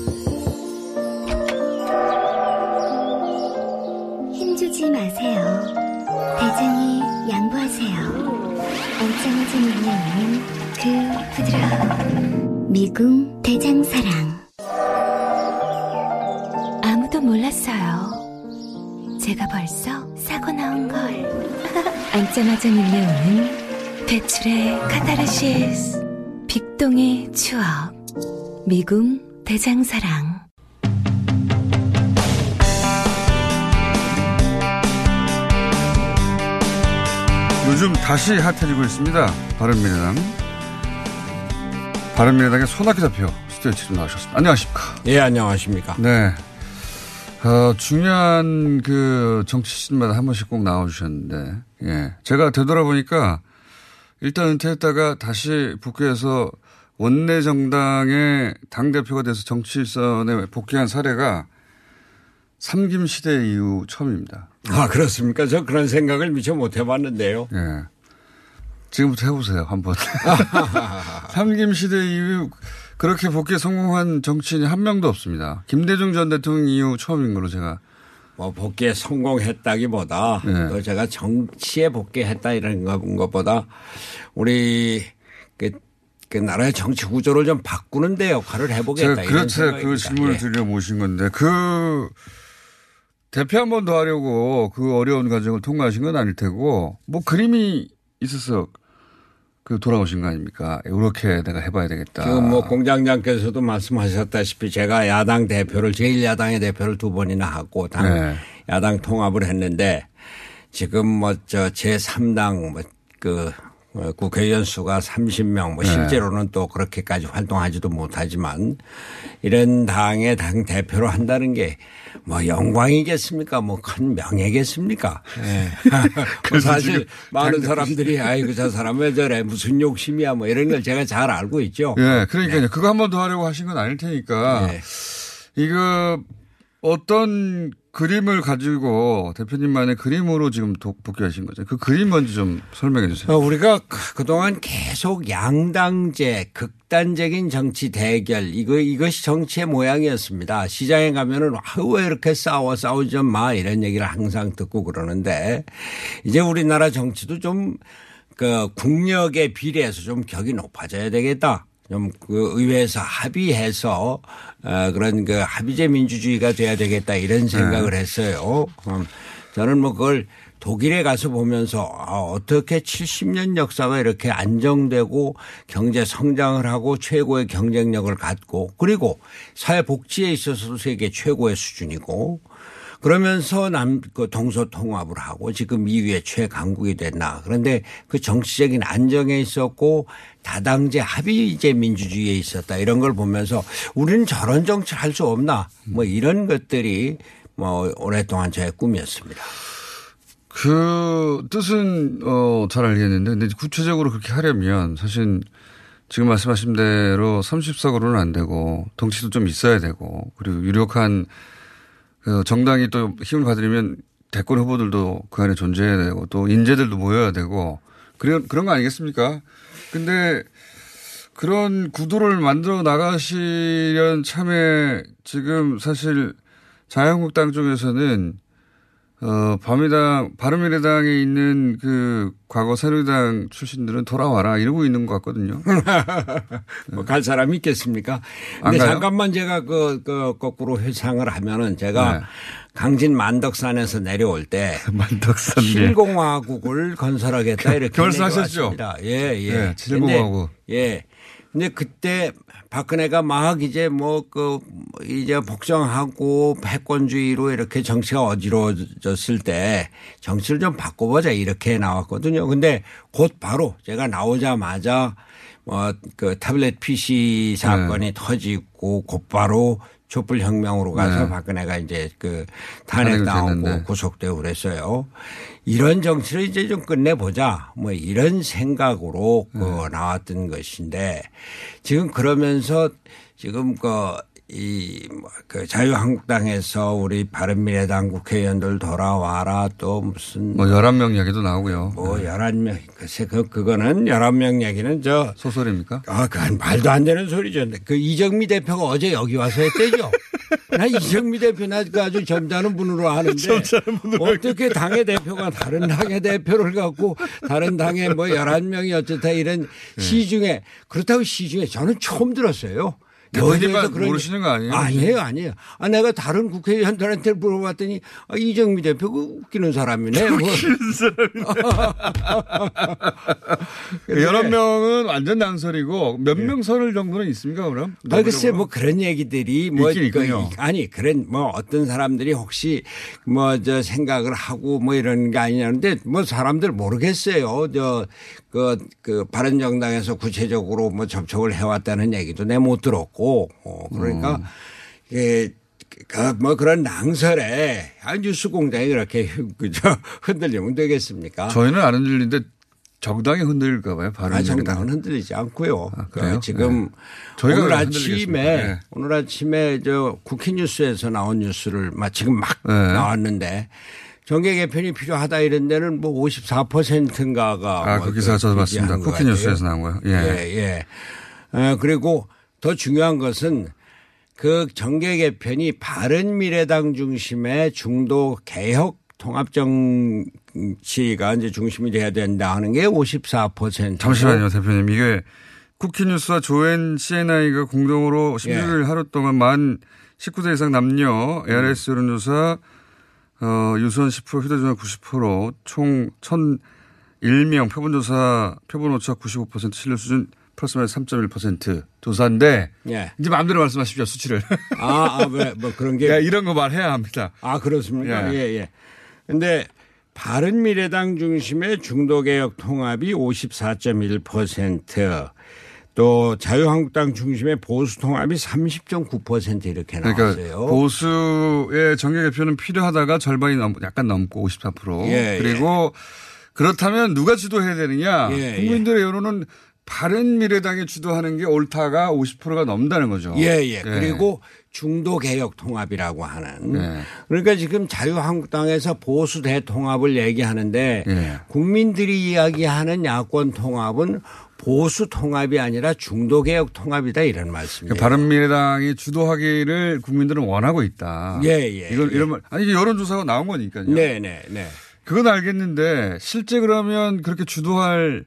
마세요. 대장이 양보하세요. 얼짱아지 밀려오는 그 부드러운 미궁 대장사랑. 아무도 몰랐어요. 제가 벌써 사고 나온 걸. 앉자마자 밀려오는 배출의 카타르시스. 빅동의 추억. 미궁 대장사랑. 요즘 다시 핫해지고 있습니다. 바른미래당. 바른미래당의 손학규 대표 스튜디오에 지금 나오셨습니다. 안녕하십니까. 예, 안녕하십니까. 네. 어, 중요한 그 정치 시즌마다 한 번씩 꼭 나와주셨는데, 예. 제가 되돌아보니까 일단 은퇴했다가 다시 복귀해서 원내 정당의 당대표가 돼서 정치선에 복귀한 사례가 삼김 시대 이후 처음입니다. 아, 그렇습니까? 저 그런 생각을 미처 못 해봤는데요. 예. 지금부터 해보세요, 한번. 삼김 시대 이후 그렇게 복귀에 성공한 정치인이 한 명도 없습니다. 김대중 전 대통령 이후 처음인 걸로 제가. 뭐 복귀에 성공했다기보다 네. 또 제가 정치에 복귀했다 이런 거- 것보다 우리 그, 그 나라의 정치 구조를 좀 바꾸는 데 역할을 해보겠다. 제가 그렇죠. 그. 질문을 예. 드려 모신 건데 그 대표 한 번 더 하려고 그 어려운 과정을 통과하신 건 아닐 테고 뭐 그림이 있어서 그 돌아오신 거 아닙니까? 이렇게 내가 해봐야 되겠다. 지금 뭐 공장장께서도 말씀하셨다시피 제가 야당 대표를 제일 야당의 대표를 두 번이나 하고 당 네. 야당 통합을 했는데 지금 뭐 저 제 3당 뭐그 국회의원 수가 30명 뭐 네. 실제로는 또 그렇게까지 활동하지도 못하지만 이런 당의 당 대표로 한다는 게 뭐 영광이겠습니까? 뭐 큰 명예겠습니까? 예. 뭐 그래서 사실 많은 당 사람들이 아이고 저 사람 왜 저래 무슨 욕심이야 뭐 이런 걸 제가 잘 알고 있죠. 예, 그러니까요. 그거 한 번 더 하려고 하신 건 아닐 테니까. 네. 이거 어떤 그림을 가지고 대표님만의 그림으로 지금 독- 복귀하신 거죠. 그 그림 먼저 좀 설명해 주세요. 어, 우리가 그- 그동안 계속 양당제, 극단적인 정치 대결, 이거, 이것이 정치의 모양이었습니다. 시장에 가면은, 아유, 왜 이렇게 싸워, 싸우지 좀 마, 이런 얘기를 항상 듣고 그러는데, 이제 우리나라 정치도 좀, 그, 국력에 비례해서 좀 격이 높아져야 되겠다. 좀 그 의회에서 합의해서 어 그런 그 합의제 민주주의가 돼야 되겠다 이런 생각을 했어요. 음, 저는 뭐 그걸 독일에 가서 보면서 아, 어떻게 70년 역사가 이렇게 안정되고 경제 성장을 하고 최고의 경쟁력을 갖고 그리고 사회 복지에 있어서도 세계 최고의 수준이고 그러면서 남, 그 동서 통합을 하고 지금 2위의 최강국이 됐나. 그런데 그 정치적인 안정에 있었고 다당제 합의제 민주주의에 있었다. 이런 걸 보면서 우리는 저런 정치 할수 없나. 뭐 이런 것들이 뭐 오랫동안 저의 꿈이었습니다. 그 뜻은 어, 잘 알겠는데 근데 구체적으로 그렇게 하려면 사실 지금 말씀하신 대로 30석으로는 안 되고 덩치도 좀 있어야 되고 그리고 유력한 그 정당이 또 힘을 받으려면 대권 후보들도 그 안에 존재해야 되고 또 인재들도 모여야 되고 그런 그런 거 아니겠습니까? 근데 그런 구도를 만들어 나가시려는 참에 지금 사실 자유한국당 쪽에서는 어, 바미당, 바른미래당에 있는 그 과거 새누리당 출신들은 돌아와라 이러고 있는 것 같거든요. 뭐갈 사람이 있겠습니까? 안 근데 가요? 잠깐만 제가 그, 그 거꾸로 회상을 하면은 제가 네. 강진 만덕산에서 내려올 때 만덕산 실공화국을 건설하겠다 이렇게? 내려왔습니다. 예, 예. 네, 실공화국. 예. 근데 그때 박근혜가 막 이제 뭐 그 이제 복정하고 패권주의로 이렇게 정치가 어지러워졌을 때 정치를 좀 바꿔보자 이렇게 나왔거든요. 근데 곧 바로 제가 나오자마자 뭐그 타블렛 PC 사건이 터지고 곧바로 촛불혁명으로 가서 네. 박근혜가 이제 그 탄핵이 탄핵 나오고 됐는데. 구속되고 그랬어요. 이런 정치를 이제 좀 끝내보자. 뭐 이런 생각으로 그 네. 나왔던 것인데 지금 그러면서 지금 그 이 그 자유한국당에서 우리 바른미래당 국회의원들 돌아와라 또 무슨 뭐 11명 이야기도 나오고요. 뭐 11명 글쎄 그 그거는 11명 얘기는 저 소설입니까? 아, 그건 말도 안 되는 소리죠. 그 이정미 대표가 어제 여기 와서 했대죠. 나 이정미 대표 나그 아주 점잖은 분으로 아는데 어떻게 당의 대표가 다른 당의 대표를 갖고 다른 당의 뭐 11명이 어쨌다 이런 네. 시중에 그렇다고 시중에 저는 처음 들었어요. 여기에서 그런 모르시는 거 아니에요? 아니에요, 아니에요. 아, 내가 다른 국회의원들한테 물어봤더니 아, 이정미 대표가 웃기는 사람이네. 뭐. 웃기는 근데- 여러 명은 완전 낭설이고 몇명 설을 정도는 있습니까 그럼? 아, 글쎄, 뭐 그런 얘기들이 뭐, 그, 있군요. 아니, 그런 뭐 어떤 사람들이 혹시 뭐 저 생각을 하고 뭐 이런 게 아니냐는데 뭐 사람들 모르겠어요. 저, 그, 그 바른정당에서 구체적으로 뭐 접촉을 해왔다는 얘기도 내 못 들었고, 어, 그러니까 음. 예, 그, 뭐 그런 낭설에 아, 뉴스 공장이 그렇게 그저 흔들리면 되겠습니까? 저희는 안 흔들리는데 정당이 흔들릴까 봐요. 바른 아, 정당은 흔들리지 않고요. 그래요? 그 지금 네. 저희가 오늘 왜 아침에? 네. 오늘 아침에 저 국회 뉴스에서 나온 뉴스를 막 지금 막 네. 나왔는데 정계 개편이 필요하다 이런 데는 뭐 54%인가가 아, 그 기사 저도 봤습니다. 쿠키 뉴스에서 나온 거요. 예. 예, 예. 어, 그리고 더 중요한 것은 그 정계 개편이 바른 미래당 중심의 중도 개혁 통합 정치가 이제 중심이 돼야 된다 하는 게 54%. 잠시만요, 대표님. 이게 쿠키뉴스와 조엔 CNI가 공동으로 16일 예. 하루 동안 만 19세 이상 남녀 ARS 여론조사 어, 유선 10% 휴대전화 90%총 1001명 표본조사 표본 오차 95% 신뢰 수준 플러스 마이너스 3.1% 조사인데 예. 이제 마음대로 말씀하십시오 수치를. 아, 아, 왜, 뭐 그런 게. 야, 이런 거 말해야 합니다. 아, 그렇습니까? 예. 예, 예. 근데 바른 미래당 중심의 중도개혁 통합이 54.1%. 또 자유한국당 중심의 보수 통합이 30.9% 이렇게 그러니까 나왔어요. 보수의 정계 개편은 필요하다가 절반이 넘, 약간 넘고 54%. 예, 그리고 그렇다면 누가 주도해야 되느냐. 예, 국민들의 여론은 바른 미래당이 주도하는 게 옳다가 50%가 넘는다는 거죠. 예, 예. 그리고 중도 개혁 통합이라고 하는. 네. 그러니까 지금 자유한국당에서 보수 대통합을 얘기하는데 예. 국민들이 이야기하는 야권 통합은 보수 통합이 아니라 중도 개혁 통합이다 이런 말씀이에요. 그러니까 바른 미래당이 주도하기를 국민들은 원하고 있다. 예, 예, 이건 예. 이런 말 아니 이게 여론 조사가 나온 거니까요. 네, 네, 네. 그건 알겠는데 실제 그러면 그렇게 주도할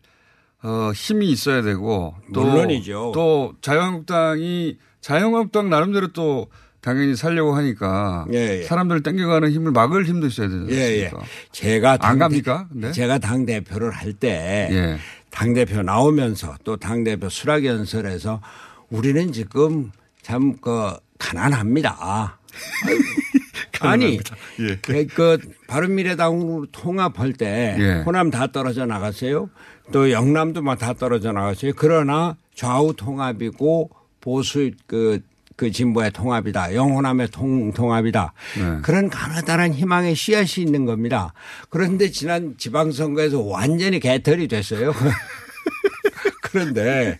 어, 힘이 있어야 되고 또 물론이죠. 또 자유한국당이 자유한국당 나름대로 또 당연히 살려고 하니까 사람들을 땡겨가는 힘을 막을 힘도 있어야 되지 예, 예. 제가 안 당- 갑니까? 네. 제가 당 대표를 할때 예. 당 대표 나오면서 또 당 대표 수락 연설에서 우리는 지금 참 그 가난합니다. 아니 예. 그, 그 바른미래당으로 통합할 때 예. 호남 다 떨어져 나갔어요. 또 영남도 막 다 떨어져 나갔어요. 그러나 좌우 통합이고 보수 그, 그 진보의 통합이다. 영호남의 통, 통합이다. 네. 그런 가느다란 희망의 씨앗이 있는 겁니다. 그런데 지난 지방선거에서 완전히 개털이 됐어요. 그런데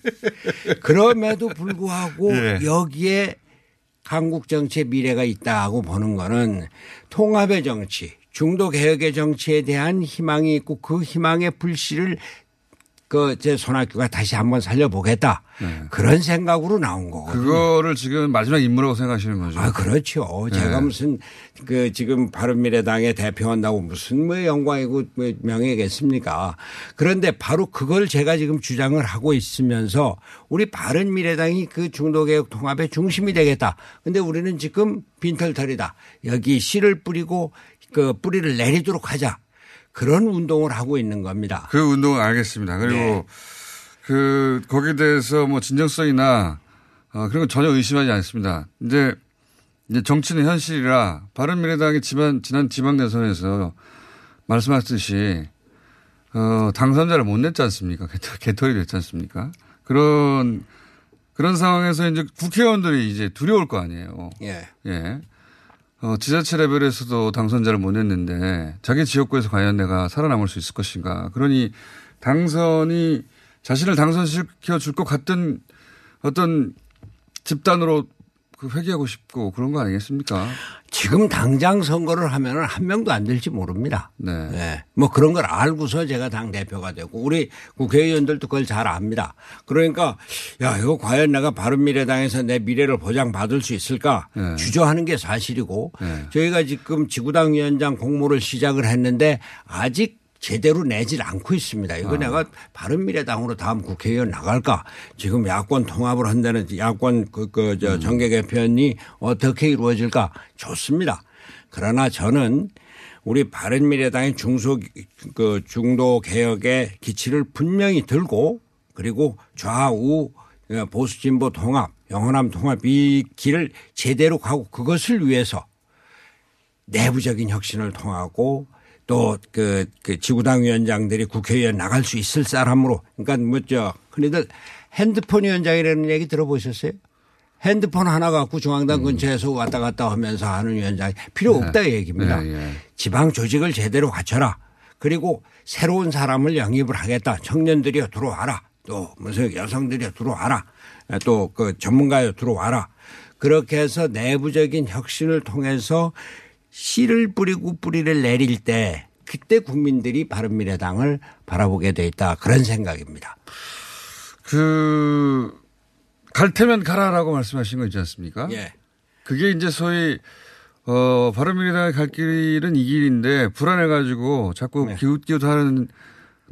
그럼에도 불구하고 예. 여기에 한국 정치의 미래가 있다고 보는 거는 통합의 정치, 중도 개혁의 정치에 대한 희망이 있고 그 희망의 불씨를 그 제 손학규가 다시 한번 살려보겠다 그런 생각으로 나온 거거든요. 네. 그거를 지금 마지막 임무라고 생각하시는 거죠? 아, 그렇죠. 네. 제가 무슨 그 지금 바른미래당에 대표한다고 무슨 뭐 영광이고 뭐 명예겠습니까. 그런데 바로 그걸 제가 지금 주장을 하고 있으면서 우리 바른미래당이 그 중도개혁 통합의 중심이 되겠다. 근데 우리는 지금 빈털털이다. 여기 씨를 뿌리고 그 뿌리를 내리도록 하자. 그런 운동을 하고 있는 겁니다. 그 운동은 알겠습니다. 그리고 네. 그 거기에 대해서 뭐 진정성이나 어, 그런 건 전혀 의심하지 않습니다. 이제 이제 정치는 현실이라 바른미래당이 지난 지난 지방 대선에서 말씀하셨듯이 어, 당선자를 못 냈지 않습니까? 개털- 개털이 됐지 않습니까? 그런 그런 상황에서 이제 국회의원들이 이제 두려울 거 아니에요. 예. 예. 어, 지자체 레벨에서도 당선자를 못 냈는데 자기 지역구에서 과연 내가 살아남을 수 있을 것인가. 그러니 당선이 자신을 당선시켜 줄 것 같은 어떤 집단으로 그 회귀하고 싶고 그런 거 아니겠습니까? 지금 당장 선거를 하면은 한 명도 안 될지 모릅니다. 네. 네. 뭐 그런 걸 알고서 제가 당 대표가 되고 우리 국회의원들도 그걸 잘 압니다. 그러니까 야 이거 과연 내가 바른미래당에서 내 미래를 보장받을 수 있을까 네. 주저하는 게 사실이고 네. 저희가 지금 지구당 위원장 공모를 시작을 했는데 아직 제대로 내질 않고 있습니다. 이거 아. 내가 바른미래당으로 다음 국회의원 나갈까? 지금 야권 통합을 한다는 야권 그, 그, 음. 저 정계 개편이 어떻게 이루어질까? 좋습니다. 그러나 저는 우리 바른미래당의 중소 그 중도 개혁의 기치를 분명히 들고 그리고 좌우 보수 진보 통합, 영호남 통합 이 길을 제대로 가고 그것을 위해서 내부적인 혁신을 통하고 또그 그 지구당 위원장들이 국회의원 나갈 수 있을 사람으로 그러니까 뭐저 흔히들 핸드폰 위원장이라는 얘기 들어보셨어요? 핸드폰 하나 갖고 중앙당 근처에서 왔다 갔다 하면서 하는 위원장이 필요 없다 이 얘기입니다. 네, 예. 지방 조직을 제대로 갖춰라. 그리고 새로운 사람을 영입을 하겠다. 청년들이여 들어와라. 또 무슨 여성들이여 들어와라. 또 그 전문가여 들어와라. 그렇게 해서 내부적인 혁신을 통해서 씨를 뿌리고 뿌리를 내릴 때 그때 국민들이 바른미래당을 바라보게 돼 있다. 그런 생각입니다. 그, 갈 테면 가라라고 말씀하신 거 있지 않습니까? 예. 그게 이제 소위, 어, 바른미래당의 갈 길은 이 길인데 불안해가지고 자꾸 기웃기웃 하는 네.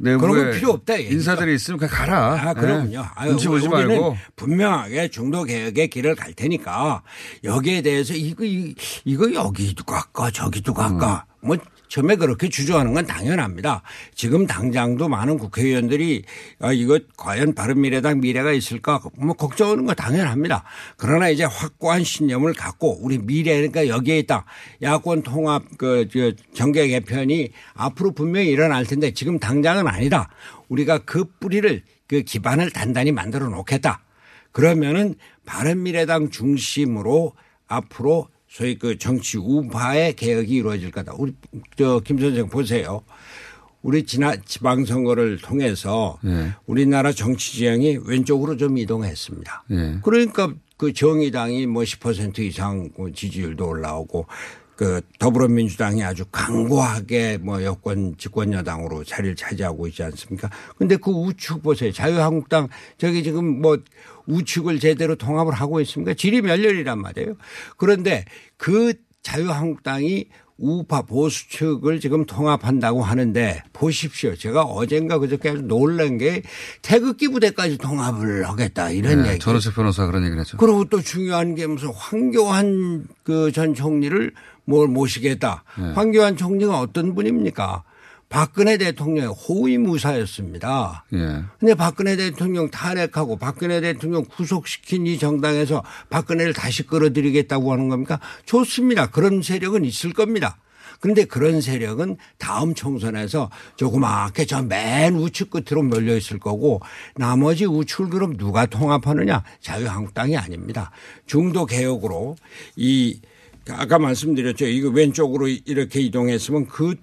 그런 건 필요 없다. 이 얘기죠. 인사들이 있으면 그냥 가라. 아, 그럼요. 예. 아유, 눈치 보지 우리는 말고. 분명하게 중도 개혁의 길을 갈 테니까 여기에 대해서 이거 이- 이거 여기도 갈까 저기도 갈까 음. 뭐 처음에 그렇게 주저하는 건 당연합니다. 지금 당장도 많은 국회의원들이 아, 이거 과연 바른미래당 미래가 있을까 뭐 걱정하는 거 당연합니다. 그러나 이제 확고한 신념을 갖고 우리 미래가 여기에 있다. 야권 통합 그 저, 정계 개편이 앞으로 분명히 일어날 텐데 지금 당장은 아니다. 우리가 그 뿌리를 그 기반을 단단히 만들어 놓겠다. 그러면은 바른미래당 중심으로 앞으로 소위 그 정치 우파의 개혁이 이루어질 거다. 우리 저 김 선생 보세요. 우리 지난 지방선거를 통해서 예. 우리나라 정치 지형이 왼쪽으로 좀 이동했습니다. 예. 그러니까 그 정의당이 뭐 10% 이상 그 지지율도 올라오고 그 더불어민주당이 아주 강고하게 뭐 여권 집권 여당으로 자리를 차지하고 있지 않습니까? 근데 그 우측 보세요. 자유한국당 저기 지금 뭐 우측을 제대로 통합을 하고 있습니까? 질이 멸렬이란 말이에요. 그런데 그 자유한국당이 우파 보수 측을 지금 통합한다고 하는데 보십시오. 제가 어젠가 그저께 아주 놀란 게 태극기 부대까지 통합을 하겠다 이런 네, 얘기. 전원책 변호사 그런 얘기를 했죠. 그리고 또 중요한 게 무슨 황교안 그 전 총리를 뭘 모시겠다. 네. 황교안 총리가 어떤 분입니까? 박근혜 대통령의 호위무사였습니다. 예. 근데 박근혜 대통령 탄핵하고 박근혜 대통령 구속시킨 이 정당에서 박근혜를 다시 끌어들이겠다고 하는 겁니까? 좋습니다. 그런 세력은 있을 겁니다. 그런데 그런 세력은 다음 총선에서 조그맣게 저 맨 우측 끝으로 몰려 있을 거고 나머지 우측을 그럼 누가 통합하느냐? 자유한국당이 아닙니다. 중도 개혁으로 이 아까 말씀드렸죠. 이거 왼쪽으로 이렇게 이동했으면 그,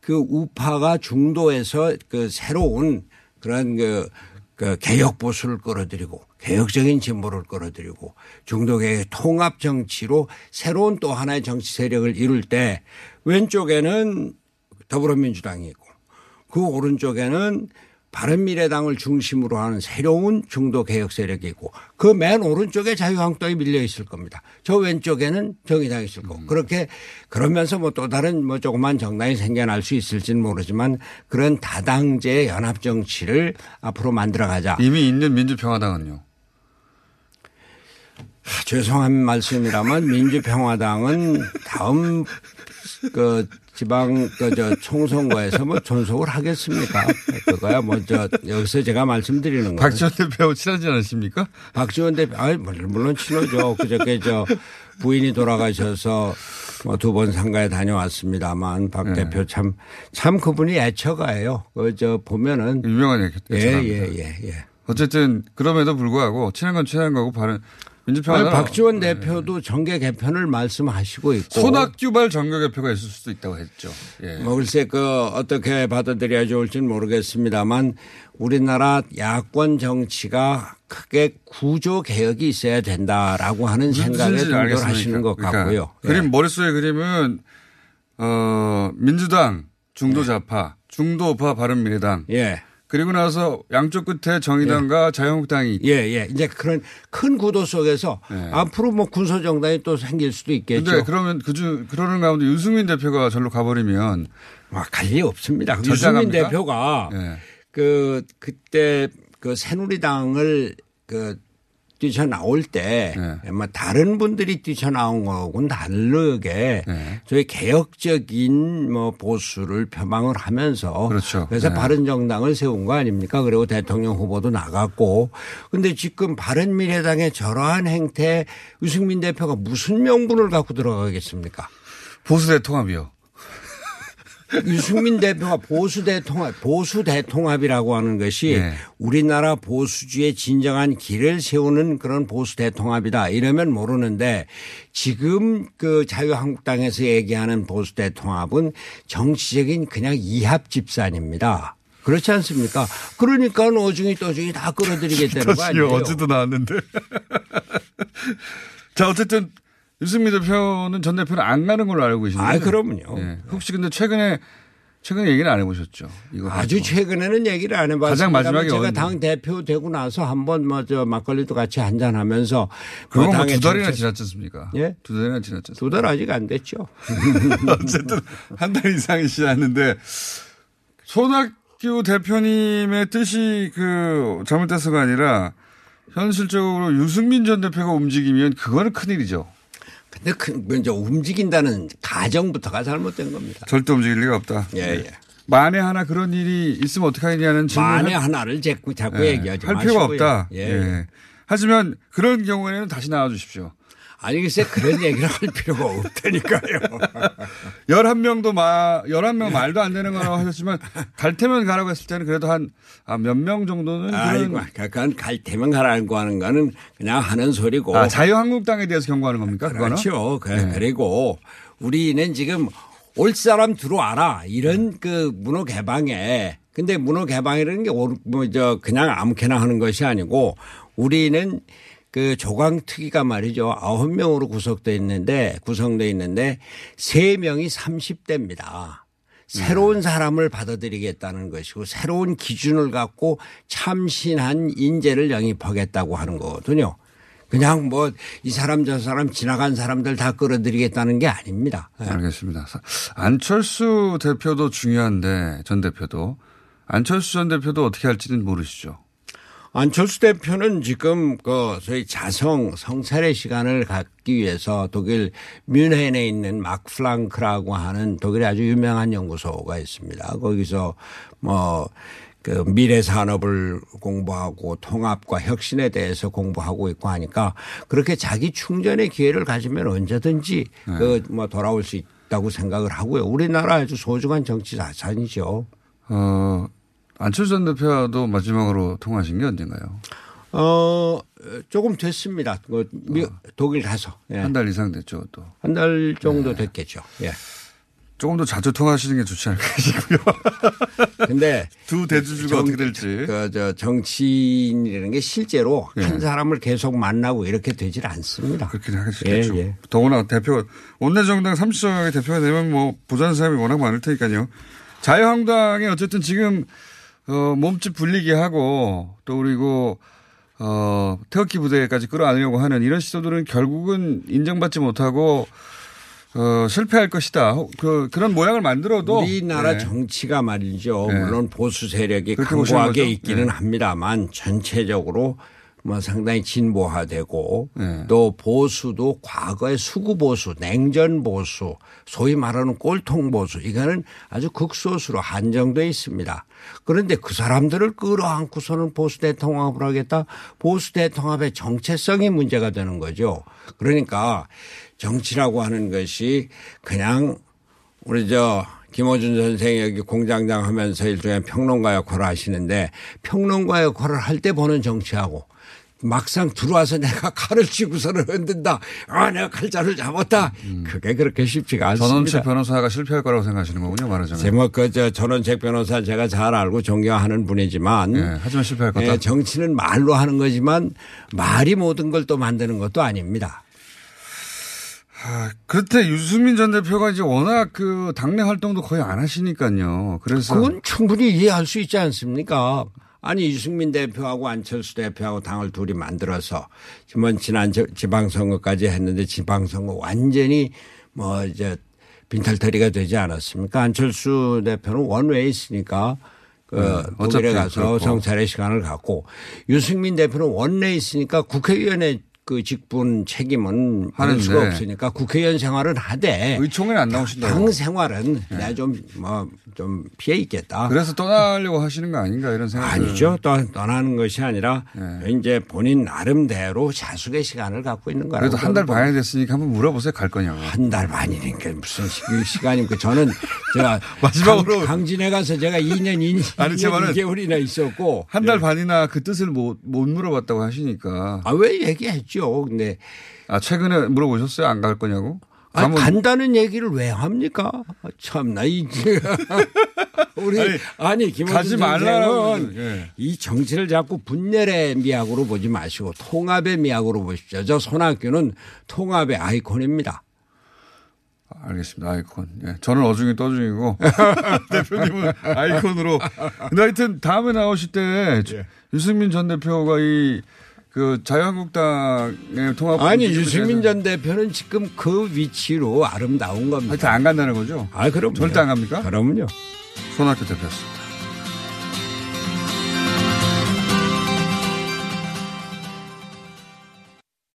그 우파가 중도에서 그 새로운 그런 그, 그 개혁 보수를 끌어들이고 개혁적인 진보를 끌어들이고 중도 개혁 통합 정치로 새로운 또 하나의 정치 세력을 이룰 때 왼쪽에는 더불어민주당이 있고 그 오른쪽에는 바른미래당을 중심으로 하는 새로운 중도 개혁 세력이 있고 그 맨 오른쪽에 자유한국당이 밀려 있을 겁니다. 저 왼쪽에는 정의당이 있을 거고 그렇게 그러면서 뭐 또 다른 뭐 조그만 정당이 생겨날 수 있을지는 모르지만 그런 다당제 연합 정치를 앞으로 만들어 가자. 이미 있는 민주평화당은요. 하, 죄송한 말씀이라면 민주평화당은 다음 그 지방 그저 총선거에서 뭐 존속을 하겠습니까? 그거야 뭐저 여기서 제가 말씀드리는 거예요. 박지원 대표하고 친하지 않으십니까? 박지원 대표, 아 물론 친하죠. 그저께 저 부인이 돌아가셔서 뭐 두번 상가에 다녀왔습니다만 박 네. 대표 참, 참 그분이 애처가예요. 그저 보면은. 유명한 예, 애처가입니다. 예, 예, 예. 어쨌든 그럼에도 불구하고 친한 건 친한 거고 바른 민주평화당 아니, 박지원 대표도 정계 개편을 말씀하시고 있고. 손학규발 정교 개표가 있을 수도 있다고 했죠. 예. 뭐 글쎄 그 어떻게 받아들여야 좋을지는 모르겠습니다만 우리나라 야권 정치가 크게 구조 개혁이 있어야 된다라고 하는 생각에? 동조하시는 것 그러니까 같고요. 예. 그림 머릿속에 그림은 어 민주당 중도 좌파, 중도파 바른 미래당. 예. 그리고 나서 양쪽 끝에 정의당과 자유한국당이 있고. 예, 예. 이제 그런 큰 구도 속에서 앞으로 뭐 군소 정당이 또 생길 수도 있겠죠. 근데 그러면 그중 그러는 가운데 유승민 대표가 절로 가버리면 와, 갈 리 없습니다. 갑니까? 대표가 예. 그 그때 그 새누리당을 그 뛰쳐나올 때, 네. 뭐 다른 분들이 뛰쳐나온 거하고는 다르게 네. 저희 개혁적인 뭐 보수를 표방을 하면서 그렇죠. 그래서 네. 바른 정당을 세운 거 아닙니까? 그리고 대통령 후보도 나갔고. 근데 지금 바른 미래당의 저러한 행태 유승민 대표가 무슨 명분을 갖고 들어가겠습니까? 보수 대통합이요. 유승민 대표가 보수 대통합, 보수 대통합이라고 하는 것이 예. 우리나라 보수주의 진정한 길을 세우는 그런 보수 대통합이다. 이러면 모르는데 지금 그 자유한국당에서 얘기하는 보수 대통합은 정치적인 그냥 이합 집산입니다. 그렇지 않습니까? 그러니까 어중이 떠중이 다 끌어들이겠다는 거 아니에요? 어제도 나왔는데. 자, 어쨌든 유승민 대표는 전 대표는 안 가는 걸로 알고 계신데. 아, 그럼요. 예. 혹시 근데 최근에 최근에 얘기는 안 해보셨죠? 이거 아주 최근에는 얘기를 안 해봤습니다. 가장 마지막에 제가? 당 대표 되고 나서 한번 뭐저 막걸리도 같이 한잔 하면서 그건 그 뭐두 당의 달이나 지났지 않습니까? 예? 두 달이나 지났죠. 두 달 아직 안 됐죠. 어쨌든 한 달 이상이 지났는데 손학규 대표님의 뜻이 그 잘못돼서가 아니라 현실적으로 유승민 전 대표가 움직이면 그거는 큰 일이죠. 근데 그 먼저 움직인다는 가정부터가 잘못된 겁니다. 절대 움직일 리가 없다. 예, 예. 만에 하나 그런 일이 있으면 어떡하냐는 질문 만에 하나를 자꾸 자꾸 예, 얘기하지 할 필요가 마시고요. 없다. 예. 예. 하지만 그런 경우에는 다시 나와 주십시오. 아니 글쎄 그런 얘기를 할 필요가 없다니까요. 11명도 마, 11명 말도 안 되는 거라고 하셨지만 갈 테면 가라고 했을 때는 그래도 한 몇 명 정도는 아이고, 그건 갈 테면 가라고 하는 거는 그냥 하는 소리고. 아, 자유한국당에 대해서 경고하는 겁니까? 그렇죠. 그, 네. 그리고 우리는 지금 올 사람 들어와라 이런 그 문호 개방에 근데 문호 개방이라는 게 뭐저 그냥 아무렇게나 하는 것이 아니고 우리는 그 조강 특위가 말이죠. 아홉 명으로 구성돼 있는데 구성돼 있는데 세 명이 30대입니다. 새로운 사람을 받아들이겠다는 것이고 새로운 기준을 갖고 참신한 인재를 영입하겠다고 하는 거거든요. 그냥 뭐 이 사람 저 사람 지나간 사람들 다 끌어들이겠다는 게 아닙니다. 예. 알겠습니다. 사- 안철수 대표도 중요한데 전 대표도 안철수 전 대표도 어떻게 할지는 모르시죠. 안철수 대표는 지금 그 소위 자성 성찰의 시간을 갖기 위해서 독일 뮌헨에 있는 막플랑크라고 하는 독일의 아주 유명한 연구소가 있습니다. 거기서 뭐 그 미래 산업을 공부하고 통합과 혁신에 대해서 공부하고 있고 하니까 그렇게 자기 충전의 기회를 가지면 언제든지 그뭐 돌아올 수 있다고 생각을 하고요. 우리나라 아주 소중한 정치 자산이죠. 어, 안철수 전 대표도 마지막으로 통화하신 게 언젠가요? 어, 조금 됐습니다. 그 미- 독일 가서. 예. 한달 이상 됐죠, 또. 한 달 정도 네. 됐겠죠. 예. 조금 더 자주 통화하시는 게 좋지 않을까 싶고요. 근데 두 대주주가 어떻게 될지. 그, 저, 정치인이라는 게 실제로 예. 한 사람을 계속 만나고 이렇게 되질 않습니다. 그렇게 하시겠죠. 예, 예. 더구나 대표, 원내정당 30석의 대표가 되면 뭐 보자는 사람이 워낙 많을 테니까요. 자유한국당이 어쨌든 지금, 어, 몸집 불리게 하고 또 그리고 어, 태극기 부대까지 끌어안으려고 하는 이런 시도들은 결국은 인정받지 못하고 어, 실패할 것이다. 그, 그런 모양을 만들어도. 우리나라 네. 정치가 말이죠. 네. 물론 보수 세력이 강고하게? 있기는 네. 합니다만 전체적으로 뭐 상당히 진보화되고 네. 또 보수도 과거의 수구 보수, 냉전 보수, 소위 말하는 꼴통 보수 이거는 아주 극소수로 한정돼 있습니다. 그런데 그 사람들을 끌어안고서는 보수 대통합을 하겠다. 보수 대통합의 정체성이 문제가 되는 거죠. 그러니까 정치라고 하는 것이 그냥 우리 저 김호준 선생이 여기 공장장 하면서 일종의 평론가 역할을 하시는데 평론가 역할을 할 때 보는 정치하고 막상 들어와서 내가 칼을 쥐고서는 흔든다. 아, 내가 칼자를 잡았다. 그게 그렇게 쉽지가 않습니다. 전원책 변호사가 실패할 거라고 생각하시는 거군요, 말하자면. 제목 그저 전원책 변호사 제가 잘 알고 존경하는 분이지만 예, 하지만 실패할 거다. 예, 정치는 말로 하는 거지만 말이 모든 걸 또 만드는 것도 아닙니다. 아, 그때 유승민 전 대표가 이제 워낙 그 당내 활동도 거의 안 하시니까요. 그래서 그건 충분히 이해할 수 있지 않습니까? 아니 유승민 대표하고 안철수 대표하고 당을 둘이 만들어서 지난 저- 지방선거까지 했는데 지방선거 완전히 뭐 이제 빈털터리가 되지 않았습니까? 안철수 대표는 원외에 있으니까 그 네, 독일에 가서 그렇고. 성찰의 시간을 갖고 유승민 대표는 원내에 있으니까 국회의원의 그 직분 책임은 하는데. 수가 없으니까 국회의원 생활은 하되 의총에는 안 나오신다고. 당 생활은 내가 좀 뭐 좀 피해 있겠다. 그래서 떠나려고 하시는 거 아닌가 이런 생각이 아니죠. 또 떠나는 것이 아니라 네. 이제 본인 나름대로 자숙의 시간을 갖고 있는 거라고. 그래도 한 달 반이 됐으니까 한번 물어보세요. 갈 거냐고. 한 달 반이니까 무슨 시- 시간입니까? 저는 제가 마지막으로 강, 강진에 가서 제가 2년 2년, 아니, 제 말은 2개월이나 있었고 한 달 반이나 그 뜻을 못, 못 물어봤다고 하시니까. 아 왜 얘기했죠? 근데 아, 최근에 물어보셨어요? 안 갈 거냐고? 아, 간다는 얘기를 왜 합니까? 아, 참나 이 우리 아니, 아니, 김원준 선생은 예. 이 정치를 자꾸 분열의 미학으로 보지 마시고 통합의 미학으로 보십시오. 저 손학규는 통합의 아이콘입니다. 알겠습니다. 아이콘. 예. 저는 어중이 떠중이고 대표님은 아이콘으로. 근데 하여튼 다음에 나오실 때 예. 유승민 전 대표가 이 그 자유한국당의 통합 아니 유승민 전 대표는 지금 그 위치로 아름다운 겁니다. 하여튼 안 간다는 거죠? 아 그럼 절대 안 갑니까? 그럼요. 손학규 대표였습니다.